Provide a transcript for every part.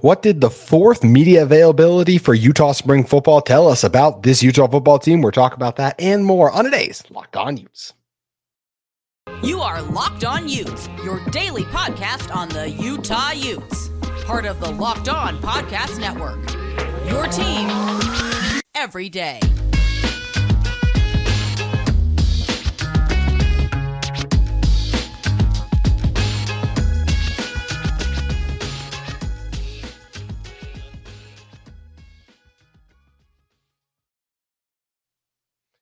What did the fourth media availability for Utah Spring football tell us about this Utah football team? We're talking about that and more on today's Locked On Utes. You are Locked On Utes, your daily podcast on the Utah Utes, part of the Locked On Podcast Network. Your team every day.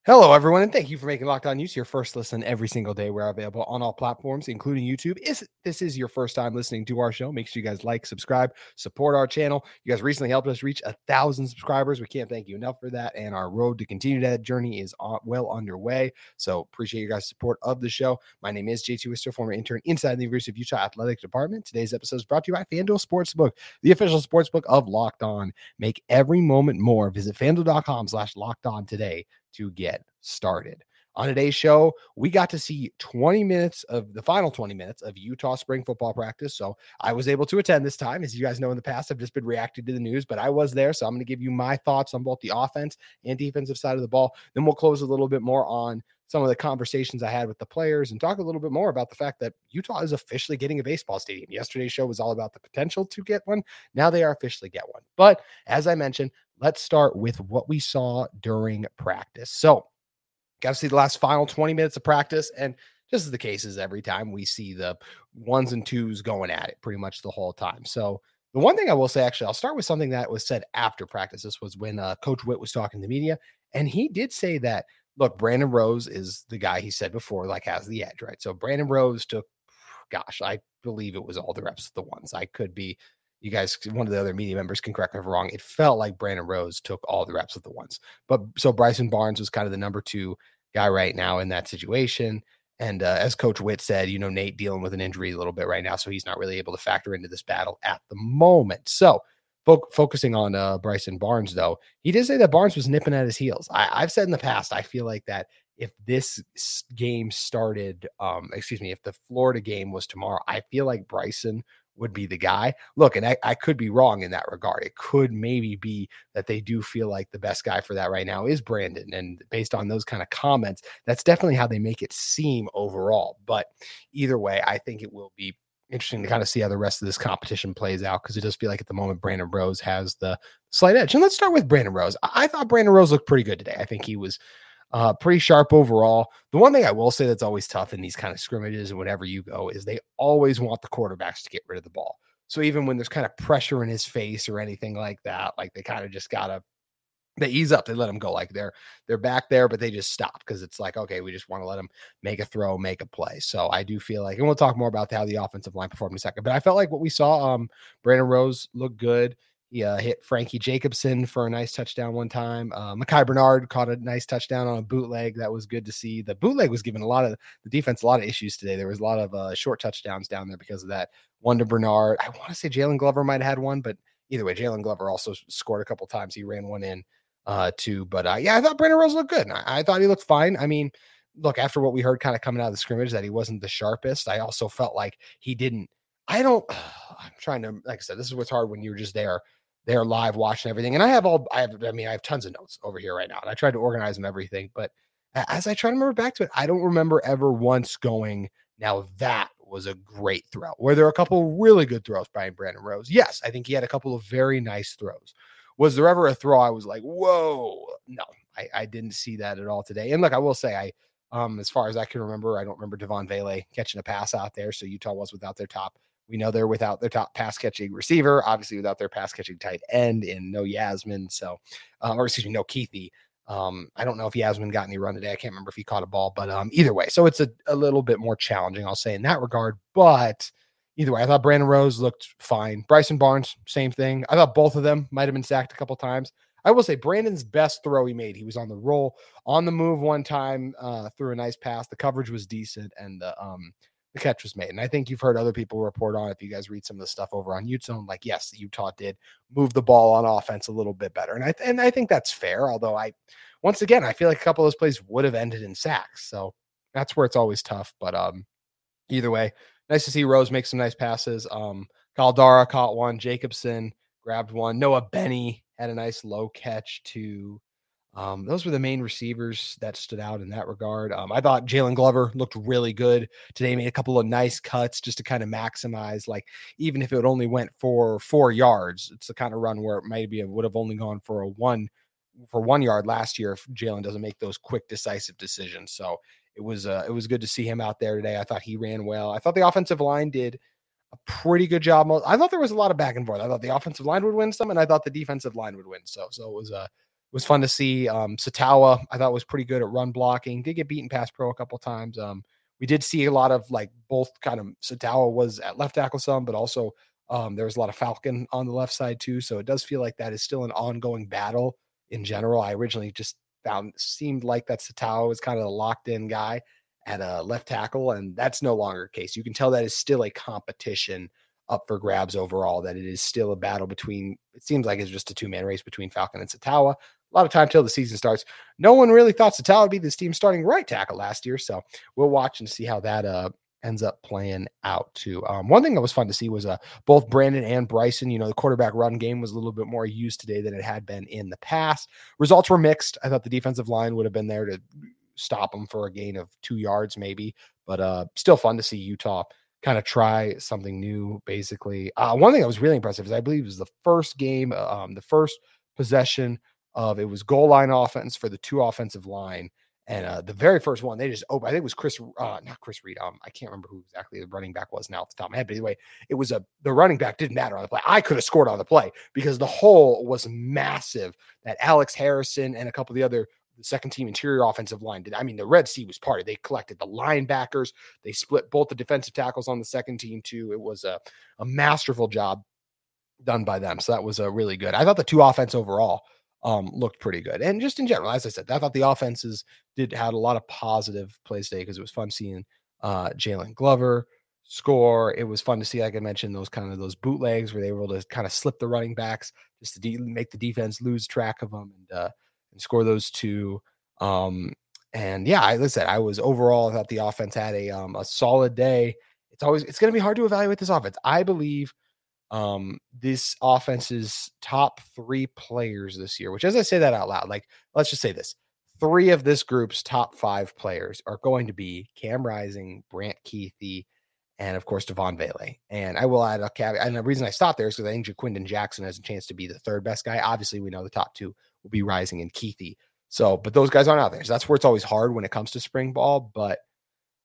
Hello, everyone, and thank you for making Locked On your first listen every single day. We're available on all platforms, including YouTube. If this is your first time listening to our show, make sure you guys like, subscribe, support our channel. You guys recently helped us reach a thousand subscribers. We can't thank you enough for that. And our road to continue that journey is well underway. So appreciate your guys' support of the show. My name is JT Wistrcill, former intern inside the University of Utah Athletic Department. Today's episode is brought to you by FanDuel Sportsbook, the official sportsbook of Locked On. Make every moment more. Visit fanduel.com slash locked on today to get started. On today's show, we got to see 20 minutes of the final 20 minutes of Utah spring football practice. So I was able to attend this time. As you guys know, in the past, I've just been reacting to the news, but I was there. So I'm going to give you my thoughts on both the offense and defensive side of the ball. Then we'll close a little bit more on some of the conversations I had with the players and talk a little bit more about the fact that Utah is officially getting a baseball stadium. Yesterday's show was all about the potential to get one. Now they are officially get one. But as I mentioned, let's start with what we saw during practice. So got to see the last final 20 minutes of practice. And just as the case is every time we see the ones and twos going at it pretty much the whole time. So the one thing I will say, actually, I'll start with something that was said after practice. This was when uh, Coach Witt was talking to the media, and he did say that, look, Brandon Rose is the guy he said before, like has the edge, right? So Brandon Rose took, gosh, I believe it was all the reps of the ones. I could be you guys, one of the other media members can correct me if I'm wrong. It felt like Brandon Rose took all the reps of the ones, but so Bryson Barnes was kind of the number two guy right now in that situation. And uh, as Coach Witt said, you know, Nate dealing with an injury a little bit right now, so he's not really able to factor into this battle at the moment. So, fo- focusing on uh, Bryson Barnes, though, he did say that Barnes was nipping at his heels. I- I've said in the past, I feel like that if this game started, um, excuse me, if the Florida game was tomorrow, I feel like Bryson would be the guy. Look, and I, I could be wrong in that regard. It could maybe be that they do feel like the best guy for that right now is Brandon. And based on those kind of comments, that's definitely how they make it seem overall. But either way, I think it will be interesting to kind of see how the rest of this competition plays out because it does feel like at the moment Brandon Rose has the slight edge. And let's start with Brandon Rose. I, I thought Brandon Rose looked pretty good today. I think he was uh, pretty sharp overall. The one thing I will say that's always tough in these kind of scrimmages and whenever you go is they always want the quarterbacks to get rid of the ball. So even when there's kind of pressure in his face or anything like that, like they kind of just gotta they ease up, they let him go. Like they're they're back there, but they just stop because it's like, okay, we just want to let him make a throw, make a play. So I do feel like, and we'll talk more about how the offensive line performed in a second. But I felt like what we saw, um, Brandon Rose looked good. He uh, hit Frankie Jacobson for a nice touchdown one time. Uh, Micah Bernard caught a nice touchdown on a bootleg. That was good to see. The bootleg was giving a lot of the defense a lot of issues today. There was a lot of uh, short touchdowns down there because of that. One to Bernard. I want to say Jaylon Glover might have had one, but either way, Jaylon Glover also scored a couple times. He ran one in uh, too. But uh, yeah, I thought Brandon Rose looked good. I, I thought he looked fine. I mean, look, after what we heard kind of coming out of the scrimmage that he wasn't the sharpest, I also felt like he didn't. I don't. I'm trying to, like I said, this is what's hard when you're just there they're live watching everything. And I have all I have, I mean, I have tons of notes over here right now. And I tried to organize them everything. But as I try to remember back to it, I don't remember ever once going, now that was a great throw. Were there a couple really good throws by Brandon Rose? Yes, I think he had a couple of very nice throws. Was there ever a throw I was like, whoa? No, I, I didn't see that at all today. And look, I will say I um, as far as I can remember, I don't remember Devaughn Vele catching a pass out there. So Utah was without their top we know they're without their top pass catching receiver, obviously without their pass catching tight end in no Yassmin. So, um, or excuse me, no Kuithe. Um, I don't know if Yassmin got any run today. I can't remember if he caught a ball, but um, either way, so it's a, a little bit more challenging, I'll say, in that regard. But either way, I thought Brandon Rose looked fine. Bryson Barnes, same thing. I thought both of them might have been sacked a couple times. I will say Brandon's best throw he made. He was on the roll, on the move one time, uh, threw a nice pass. The coverage was decent, and the um, the catch was made. And I think you've heard other people report on if you guys read some of the stuff over on Utah, like yes, Utah did move the ball on offense a little bit better. And I and I think that's fair. Although I once again I feel like a couple of those plays would have ended in sacks. So that's where it's always tough. But um either way, nice to see Rose make some nice passes. Um Caldara caught one, Jacobson grabbed one. Noah Benny had a nice low catch too. Um, those were the main receivers that stood out in that regard. Um, I thought Jaylon Glover looked really good today. Made a couple of nice cuts just to kind of maximize, like even if it only went for four yards, it's the kind of run where it maybe it would have only gone for a one for one yard last year if Jaylon doesn't make those quick, decisive decisions. So it was uh, it was good to see him out there today. I thought he ran well. I thought the offensive line did a pretty good job. I thought there was a lot of back and forth. I thought the offensive line would win some, and I thought the defensive line would win. So so it was uh was fun to see. Um, Sataoa I thought was pretty good at run blocking. Did get beaten pass pro a couple times. Um, we did see a lot of like both kind of Sataoa was at left tackle some, but also um, there was a lot of Falcon on the left side too. So it does feel like that is still an ongoing battle in general. I originally just found seemed like that Sataoa was kind of a locked in guy at a left tackle, and that's no longer the case. You can tell that is still a competition up for grabs overall, that it is still a battle between, it seems like it's just a two man race between Falcon and Sataoa. A lot of time till the season starts. No one really thought Sataoa would be this team starting right tackle last year. So we'll watch and see how that uh, ends up playing out too. Um, one thing that was fun to see was uh, both Brandon and Bryson. You know, the quarterback run game was a little bit more used today than it had been in the past. Results were mixed. I thought the defensive line would have been there to stop them for a gain of two yards, maybe, but uh, still fun to see Utah kind of try something new. Basically, uh, one thing that was really impressive is I believe it was the first game, um, the first possession of it was goal line offense for the two offensive line and uh, the very first one, they just opened. I think it was Chris, uh, not Chris Reed. Um, I can't remember who exactly the running back was now off the top of my head. But anyway, it was a the running back didn't matter on the play. I could have scored on the play because the hole was massive. That Alex Harrison and a couple of the other the second team interior offensive line did. I mean, the Red Sea was parted. They collected the linebackers. They split both the defensive tackles on the second team too. It was a a masterful job done by them. So that was a uh, really good. I thought the two offense overall um, looked pretty good. And just in general, as I said, I thought the offenses did had a lot of positive plays today because it was fun seeing uh, Jaylon Glover score. It was fun to see, like I mentioned, those kind of those bootlegs where they were able to kind of slip the running backs just to de- make the defense lose track of them and uh, and score those two. Um, and yeah, I, like I said, I was overall I thought the offense had a um, a solid day. It's always it's going to be hard to evaluate this offense. I believe um, this offense's top three players this year, which as I say that out loud, like let's just say this three of this group's top five players are going to be Cam Rising, Brant Kuithe, and of course Devaughn Vele. And I will add a caveat. And the reason I stopped there is because I think Ja'Quinden Jackson has a chance to be the third best guy. Obviously, we know the top two will be Rising and Kuithe. So, but those guys aren't out there. So that's where it's always hard when it comes to spring ball. But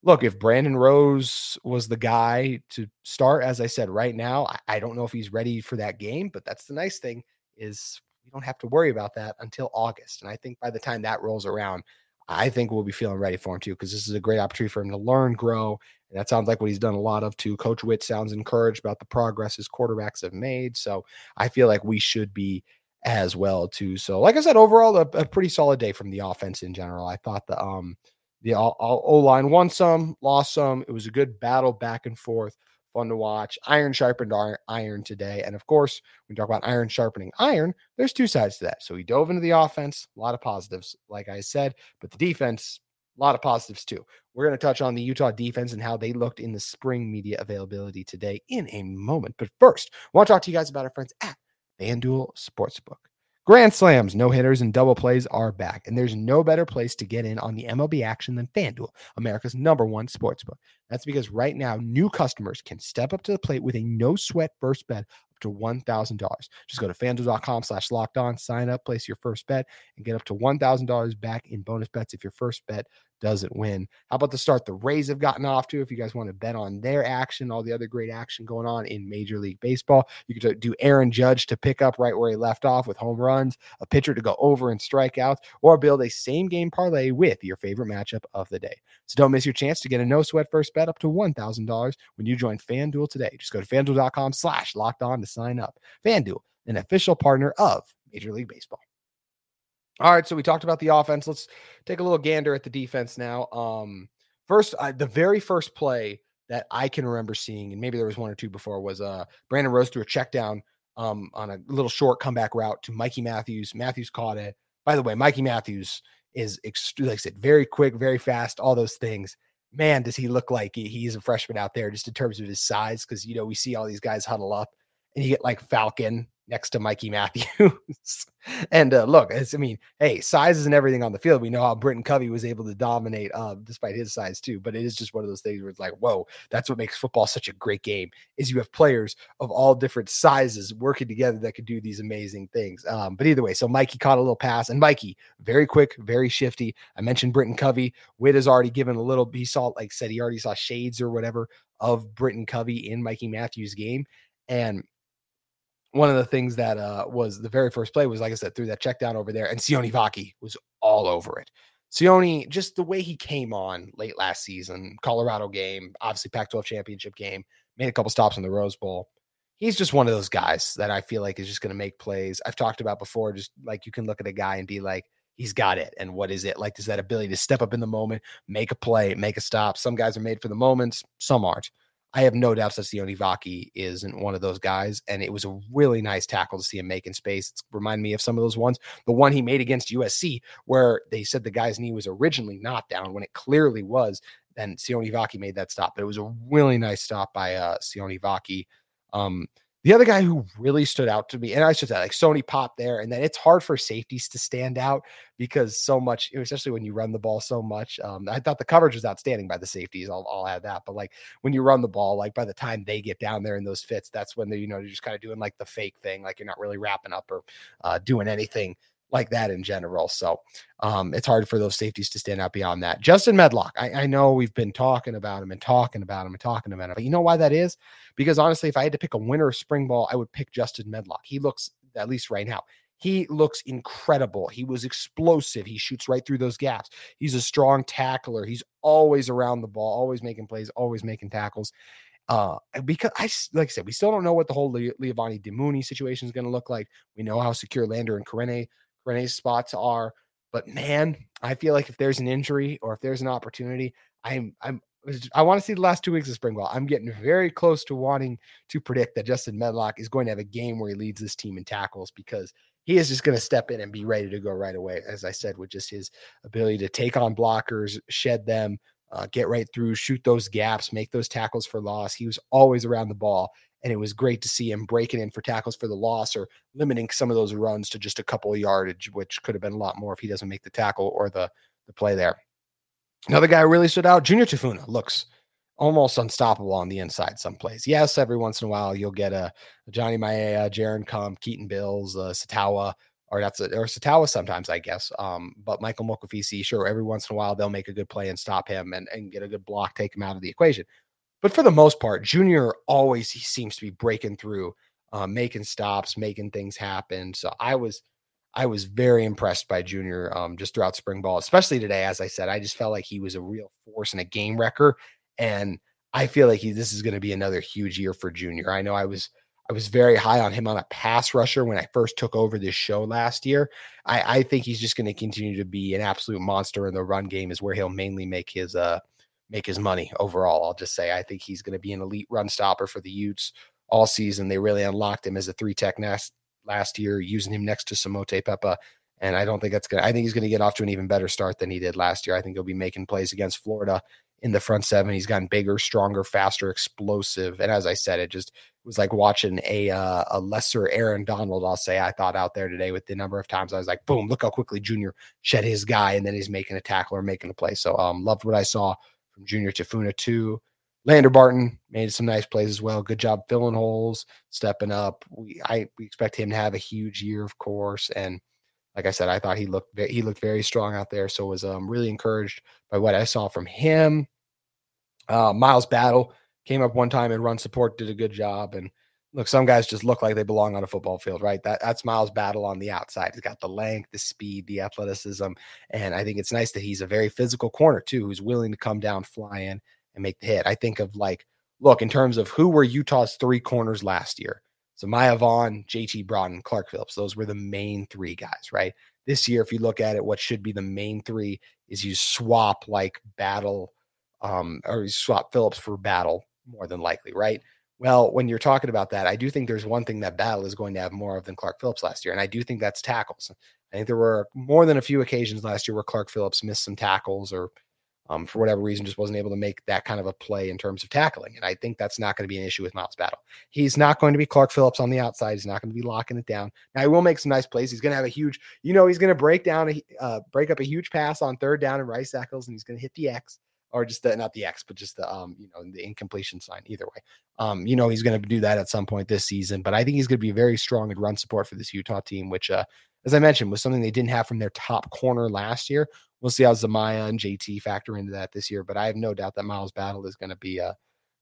look, if Brandon Rose was the guy to start, as I said, right now, I, don't know if he's ready for that game, but that's the nice thing is we don't have to worry about that until August. And I think by the time that rolls around, I think we'll be feeling ready for him too, because this is a great opportunity for him to learn, grow. And that sounds like what he's done a lot of too. Coach Witt sounds encouraged about the progress his quarterbacks have made. So I feel like we should be as well too. So like I said, overall, a, a pretty solid day from the offense in general. I thought the um the O line won some, lost some. It was a good battle back and forth, fun to watch. Iron sharpened iron today. And of course, when we talk about iron sharpening iron, there's two sides to that. So he dove into the offense, a lot of positives, like I said, but the defense, a lot of positives too. We're going to touch on the Utah defense and how they looked in the spring media availability today in a moment. But first, I want to talk to you guys about our friends at FanDuel Sportsbook. Grand slams, no hitters, and double plays are back, and there's no better place to get in on the MLB action than FanDuel, America's number one sportsbook. That's because right now, new customers can step up to the plate with a no sweat first bet up to $1,000. Just go to fanduel.com slash locked on, sign up, place your first bet, and get up to $1,000 back in bonus bets if your first bet doesn't win. How about the start the Rays have gotten off to? If you guys want to bet on their action, all the other great action going on in Major League Baseball, you could uh, do Aaron Judge to pick up right where he left off with home runs, a pitcher to go over and strikeouts, or build a same game parlay with your favorite matchup of the day. So don't miss your chance to get a no sweat first bet up to $1,000 when you join FanDuel today. Just go to fanduel.com slash locked on to sign up. FanDuel, an official partner of Major League Baseball. All right, so we talked about the offense. Let's take a little gander at the defense now. Um, first, I, the very first play that I can remember seeing, and maybe there was one or two before, was uh Brandon Rose threw a check down um, on a little short comeback route to Mikey Matthews. Matthews caught it. By the way, Mikey Matthews is like I said, very quick, very fast, all those things. Man, does he look like he, he's a freshman out there just in terms of his size? Because you know we see all these guys huddle up, and you get like Falcon next to Mikey Matthews. and uh, look, I mean, hey, size isn't everything on the field. We know how Britton Covey was able to dominate uh, despite his size too. But it is just one of those things where it's like, whoa, that's what makes football such a great game. Is you have players of all different sizes working together that could do these amazing things. Um, but either way, so Mikey caught a little pass, and Mikey very quick, very shifty. I mentioned Britton Covey. Witt has already given a little. He saw, like said, he already saw shades or whatever of Britton Covey in Mikey Matthews' game. And one of the things that uh, was the very first play was, like I said, through that check down over there, and Sione Vaki was all over it. Sione, just the way he came on late last season, Colorado game, obviously Pac 12 championship game, made a couple stops in the Rose Bowl. He's just one of those guys that I feel like is just going to make plays. I've talked about before, just like you can look at a guy and be like, he's got it. And what is it? Like, is that ability to step up in the moment, make a play, make a stop. Some guys are made for the moments, some aren't. I have no doubts that Sione Vaki isn't one of those guys. And it was a really nice tackle to see him make in space. It's remind me of some of those ones. The one he made against USC, where they said the guy's knee was originally not down when it clearly was. And Sione Vaki made that stop. But it was a really nice stop by uh Sione Vaki. Um, the other guy who really stood out to me, and I should say, like Sione popped there, and then it's hard for safeties to stand out because so much, especially when you run the ball so much. Um, I thought the coverage was outstanding by the safeties. I'll, I'll add that, but like when you run the ball, like by the time they get down there in those fits, that's when they're you know, you're just kind of doing like the fake thing, like you're not really wrapping up or uh, doing anything like that in general. So um, it's hard for those safeties to stand out beyond that. Justin Medlock, I, I, know we've been talking about him and talking about him and talking about him, but you know why that is? Because honestly, if I had to pick a winner of spring ball, I would pick Justin Medlock. He looks, at least right now, he looks incredible. He was explosive. He shoots right through those gaps. He's a strong tackler. He's always around the ball, always making plays, always making tackles. Uh, because I like I said, we still don't know what the whole Le- Levani Damuni situation is going to look like. We know how secure Lander and Karene Renee's spots are. But man, I feel like if there's an injury or if there's an opportunity, I'm I'm I want to see the last two weeks of spring ball. I'm getting very close to wanting to predict that Justin Medlock is going to have a game where he leads this team in tackles because he is just going to step in and be ready to go right away. As I said, with just his ability to take on blockers, shed them, uh, get right through, shoot those gaps, make those tackles for loss. He was always around the ball. And it was great to see him breaking in for tackles for the loss or limiting some of those runs to just a couple yardage, which could have been a lot more if he doesn't make the tackle or the, the play there. Another guy really stood out, Junior Tafuna, looks almost unstoppable on the inside some plays. Yes, every once in a while you'll get a, a Johnny Maea, Jaren Kump, Keaton Bills, uh, Sataoa, or that's a, or Sataoa sometimes, I guess. Um, but Michael Mokofisi, sure, every once in a while they'll make a good play and stop him and, and get a good block, take him out of the equation. But for the most part, Junior always he seems to be breaking through, uh, making stops, making things happen. So I was I was very impressed by Junior um, just throughout spring ball, especially today. As I said, I just felt like he was a real force and a game wrecker, and I feel like he this is going to be another huge year for Junior. I know I was I was very high on him on a pass rusher when I first took over this show last year. I, I think he's just going to continue to be an absolute monster in the run game, is where he'll mainly make his uh make his money overall. I'll just say I think he's going to be an elite run stopper for the Utes all season. They really unlocked him as a three tech nest last year, using him next to Simote Pepa. And I don't think that's to, I think he's going to get off to an even better start than he did last year. I think he'll be making plays against Florida in the front seven. He's gotten bigger, stronger, faster, explosive. And as I said, it just was like watching a uh, a lesser Aaron Donald. I'll say I thought out there today with the number of times I was like, boom, look how quickly Junior shed his guy, and then he's making a tackle or making a play. So um, loved what I saw from Junior Tafuna too. Lander Barton made some nice plays as well. Good job filling holes, stepping up. We I we expect him to have a huge year, of course. And like I said, I thought he looked he looked very strong out there. So was um, really encouraged by what I saw from him. Uh, Miles Battle came up one time and run support, did a good job. And look, some guys just look like they belong on a football field, right? That that's Miles Battle on the outside. He's got the length, the speed, the athleticism, and I think it's nice that he's a very physical corner too, who's willing to come down, fly in, and make the hit. I think of like, look, in terms of who were Utah's three corners last year. So Maya Vaughn, JT Broughton, Clark Phillips, those were the main three guys, right? This year, if you look at it, what should be the main three is you swap like battle, um, or you swap Phillips for battle more than likely, right? Well, when you're talking about that, I do think there's one thing that Battle is going to have more of than Clark Phillips last year, and I do think that's tackles. I think there were more than a few occasions last year where Clark Phillips missed some tackles or um, for whatever reason, just wasn't able to make that kind of a play in terms of tackling. And I think that's not going to be an issue with Miles Battle. He's not going to be Clark Phillips on the outside. He's not going to be locking it down. Now he will make some nice plays. He's going to have a huge, you know, he's going to break down, a, uh, break up a huge pass on third down and Rice Eccles, and he's going to hit the X or just the, not the X, but just the, um, you know, the incompletion sign either way. Um, you know, he's going to do that at some point this season, but I think he's going to be very strong in run support for this Utah team, which, uh, as I mentioned, was something they didn't have from their top corner last year. We'll see how Zemaiah and JT factor into that this year, but I have no doubt that Miles Battle is going to be uh,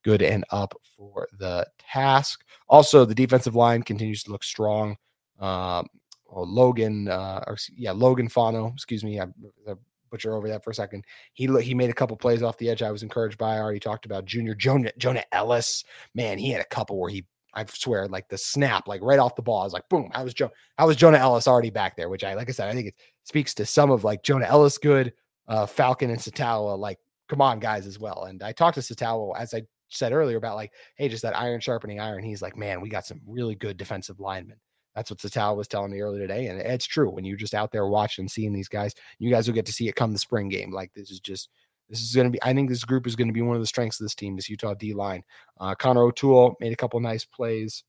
good and up for the task. Also, the defensive line continues to look strong. Um, well, Logan, uh, or yeah, Logan Fano, excuse me, I, I butcher over that for a second. He he made a couple plays off the edge. I was encouraged by. I already talked about Junior Jonah Jonah Ellis. Man, he had a couple where he I swear, like the snap, like right off the ball, I was like, boom. I was Joe. I was Jonah Ellis already back there, which I like I said, I think it speaks to some of like Jonah Ellis good, uh, Falcon and Sataoa like, come on, guys, as well. And I talked to Sataoa as I said earlier, about like, hey, just that iron sharpening iron. He's like, man, we got some really good defensive linemen. That's what Sataoa was telling me earlier today. And it's true. When you're just out there watching, seeing these guys, you guys will get to see it come the spring game. Like this is just this is going to be, I think this group is going to be one of the strengths of this team, this Utah D line. Uh, Connor O'Toole made a couple nice plays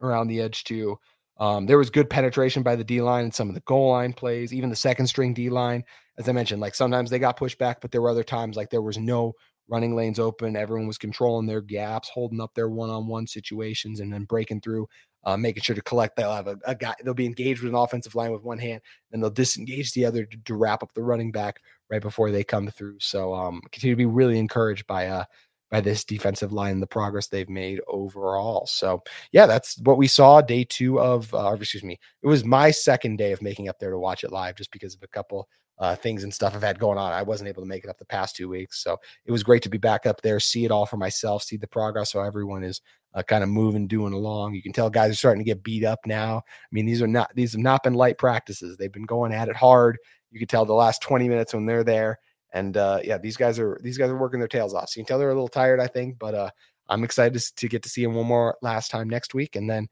around the edge too. Um, there was good penetration by the D line and some of the goal line plays, even the second string D line. As I mentioned, like sometimes they got pushed back, but there were other times like there was no running lanes open. Everyone was controlling their gaps, holding up their one on one situations, and then breaking through, uh, making sure to collect. They'll have a, a, guy, they'll be engaged with an offensive line with one hand, and they'll disengage the other to, to wrap up the running back right before they come through. So um, continue to be really encouraged by uh, by this defensive line, the progress they've made overall. So, yeah, that's what we saw day two of, uh, excuse me, it was my second day of making up there to watch it live just because of a couple uh, things and stuff I've had going on. I wasn't able to make it up the past two weeks. So, it was great to be back up there, see it all for myself, see the progress. So, everyone is uh, kind of moving, doing along. You can tell guys are starting to get beat up now. I mean, these are not, these have not been light practices. They've been going at it hard. You can tell the last 20 minutes when they're there and uh, yeah, these guys are these guys are working their tails off. So you can tell they're a little tired, I think, but uh, I'm excited to, get to see them one more last time next week, and then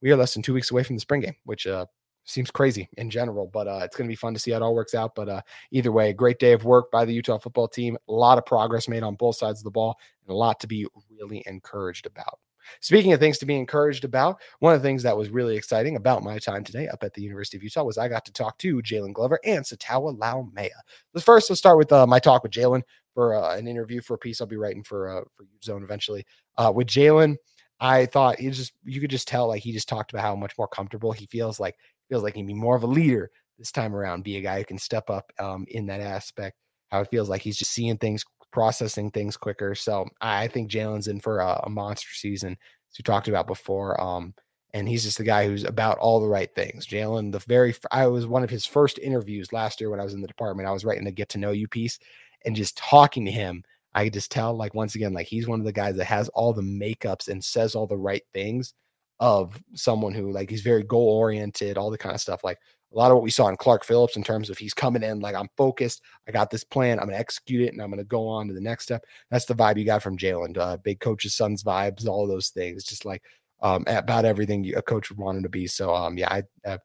we are less than two weeks away from the spring game, which uh, seems crazy in general, but uh, it's going to be fun to see how it all works out. But uh, either way, great day of work by the Utah football team. A lot of progress made on both sides of the ball, and a lot to be really encouraged about. Speaking of things to be encouraged about, one of the things that was really exciting about my time today up at the University of Utah was I got to talk to Jaylon Glover and Sataoa Laumea. Let's first let's start with uh, my talk with Jaylon for uh, an interview for a piece I'll be writing for uh, for Zone eventually. Uh, with Jaylon, I thought he just you could just tell like he just talked about how much more comfortable he feels like feels like he'd be more of a leader this time around, be a guy who can step up um, in that aspect. How it feels like he's just seeing things processing things quicker. So I think Jaylon's in for a, a monster season, as we talked about before. Um, and he's just the guy who's about all the right things. Jaylon, the very, I was one of his first interviews last year when I was in the department. I was writing a get to know you piece and just talking to him. I could just tell, like, once again, like he's one of the guys that has all the makeups and says all the right things of someone who, like, he's very goal oriented, all the kind of stuff. Like, a lot of what we saw in Clark Phillips in terms of he's coming in like I'm focused, I got this plan, I'm gonna execute it, and I'm gonna go on to the next step. That's the vibe you got from Jaylon, uh, big coach's son's vibes, all those things, just like um, about everything a coach would want him to be. So um, yeah, I have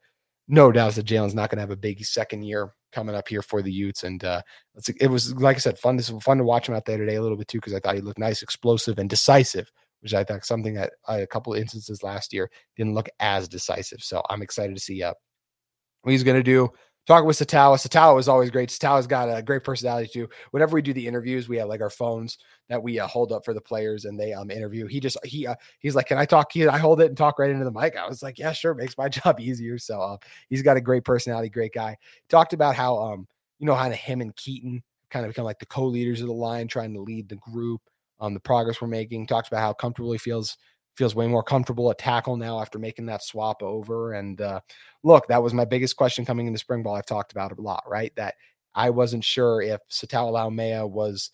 no doubts that Jaylon's not gonna have a big second year coming up here for the Utes, and uh, it was like I said, fun. This was fun to watch him out there today a little bit too because I thought he looked nice, explosive, and decisive which I thought something that uh, a couple instances last year didn't look as decisive. So I'm excited to see uh, what he's going to do. Talking with Sataoa. Sataoa is always great. Sataoa's got a great personality too. Whenever we do the interviews, we have like our phones that we uh, hold up for the players and they um interview. He just he uh, he's like, "Can I talk?" He, I hold it and talk right into the mic. I was like, "Yeah, sure." Makes my job easier. So uh, he's got a great personality, great guy. Talked about how um you know how him and Keaton kind of become like the co-leaders of the line, trying to lead the group. Um, the progress we're making. Talks about how comfortable he feels feels way more comfortable at tackle now after making that swap over. And uh, look, that was my biggest question coming into spring ball. I've talked about it a lot, right? That I wasn't sure if Sataoa Laumea was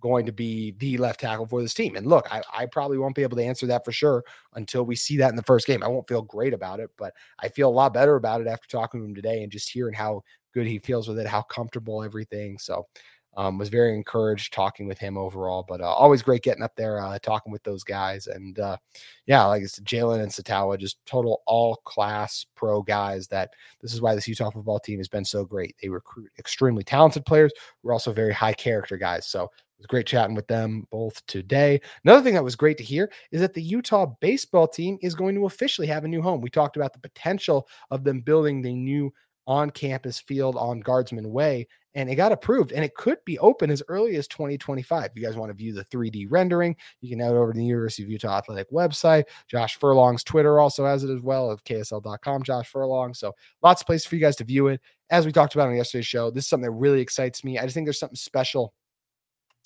going to be the left tackle for this team. And look, I, I, probably won't be able to answer that for sure until we see that in the first game. I won't feel great about it, but I feel a lot better about it after talking to him today and just hearing how good he feels with it, how comfortable everything. So Um, was very encouraged talking with him overall, but uh, always great getting up there, uh, talking with those guys. And uh, yeah, like I said, Jaylon and Sataoa, just total all class pro guys that this is why this Utah football team has been so great. They recruit extremely talented players. We're also very high character guys. So it was great chatting with them both today. Another thing that was great to hear is that the Utah baseball team is going to officially have a new home. We talked about the potential of them building the new on campus field on Guardsman Way, and it got approved and it could be open as early as 2025. If you guys want to view the 3D rendering, you can head over to the University of Utah Athletic website. Josh Furlong's Twitter also has it as well of KSL.com, Josh Furlong. So lots of places for you guys to view it. As we talked about on yesterday's show, this is something that really excites me. I just think there's something special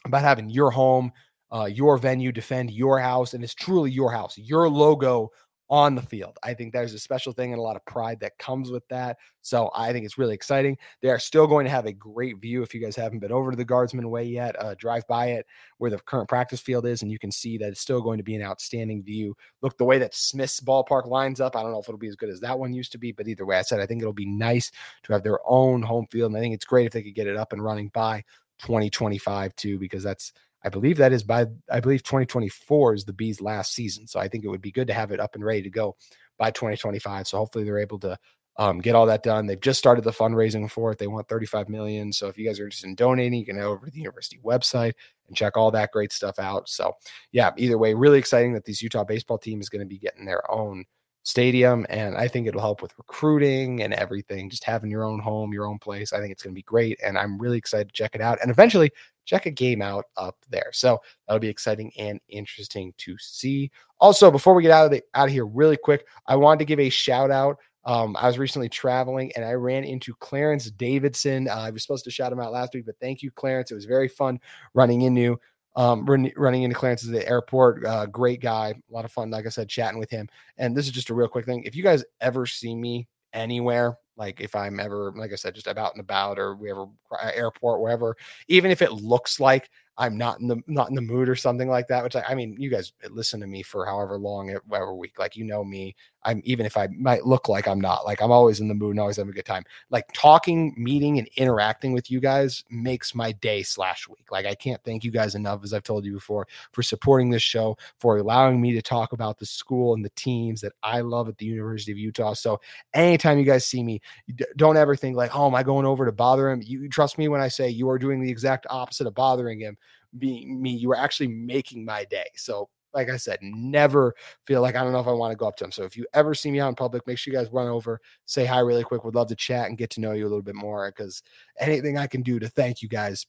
about having your home, uh, your venue defend your house, and it's truly your house, your logo on the field. I think there's a special thing and a lot of pride that comes with that. So I think it's really exciting. They are still going to have a great view. If you guys haven't been over to the Guardsman Way yet, uh, drive by it where the current practice field is, and you can see that it's still going to be an outstanding view. Look, the way that Smith's ballpark lines up, I don't know if it'll be as good as that one used to be, but either way, I said I think it'll be nice to have their own home field. And I think it's great if they could get it up and running by 2025 too, because that's I believe that is by I believe 2024 is the bees last season. So I think it would be good to have it up and ready to go by 2025. So hopefully they're able to um, get all that done. They've just started the fundraising for it. They want 35 million. So if you guys are interested in donating, you can head over to the university website and check all that great stuff out. So yeah, either way, really exciting that this Utah baseball team is going to be getting their own stadium. And I think it'll help with recruiting and everything. Just having your own home, your own place. I think it's going to be great. And I'm really excited to check it out. And eventually check a game out up there. So that'll be exciting and interesting to see. Also, before we get out of the out of here really quick, I wanted to give a shout out. Um, I was recently traveling and I ran into Clarence Davidson. Uh, I was supposed to shout him out last week, but thank you, Clarence. It was very fun running into um, run, running into Clarence at the airport. Uh, great guy, a lot of fun. Like I said, chatting with him. And this is just a real quick thing. If you guys ever see me anywhere, like if I'm ever, like I said, just about and about, or we ever uh, airport, wherever, even if it looks like I'm not in the not in the mood or something like that. Which I, I mean, you guys listen to me for however long, every week. Like you know me, I'm even if I might look like I'm not, like I'm always in the mood and always having a good time. Like talking, meeting, and interacting with you guys makes my day slash week. Like I can't thank you guys enough, as I've told you before, for supporting this show, for allowing me to talk about the school and the teams that I love at the University of Utah. So anytime you guys see me, don't ever think like, oh, am I going over to bother him? You trust me when I say you are doing the exact opposite of bothering him being me, you are actually making my day. So, like I said, never feel like I don't know if I want to go up to him. So, if you ever see me out in public, make sure you guys run over, say hi really quick. Would love to chat and get to know you a little bit more because anything I can do to thank you guys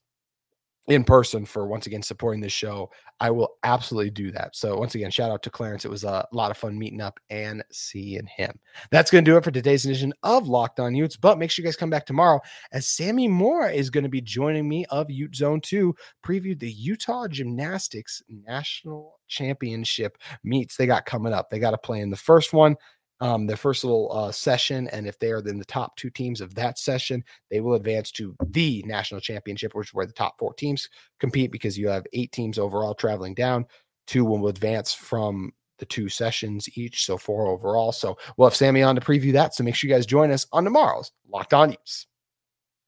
in person for once again supporting this show, I will absolutely do that. So once again, shout out to Clarence. It was a lot of fun meeting up and seeing him. That's going to do it for today's edition of Locked On Utes. But make sure you guys come back tomorrow as Sammy Moore is going to be joining me of Ute Zone 2, preview the Utah Gymnastics National Championship meets they got coming up. They got to play in the first one um, their first little uh, session. And if they are in the top two teams of that session, they will advance to the national championship, which is where the top four teams compete because you have eight teams overall traveling down. Two will advance from the two sessions each, so four overall. So we'll have Sammy on to preview that. So make sure you guys join us on tomorrow's Locked On Utes.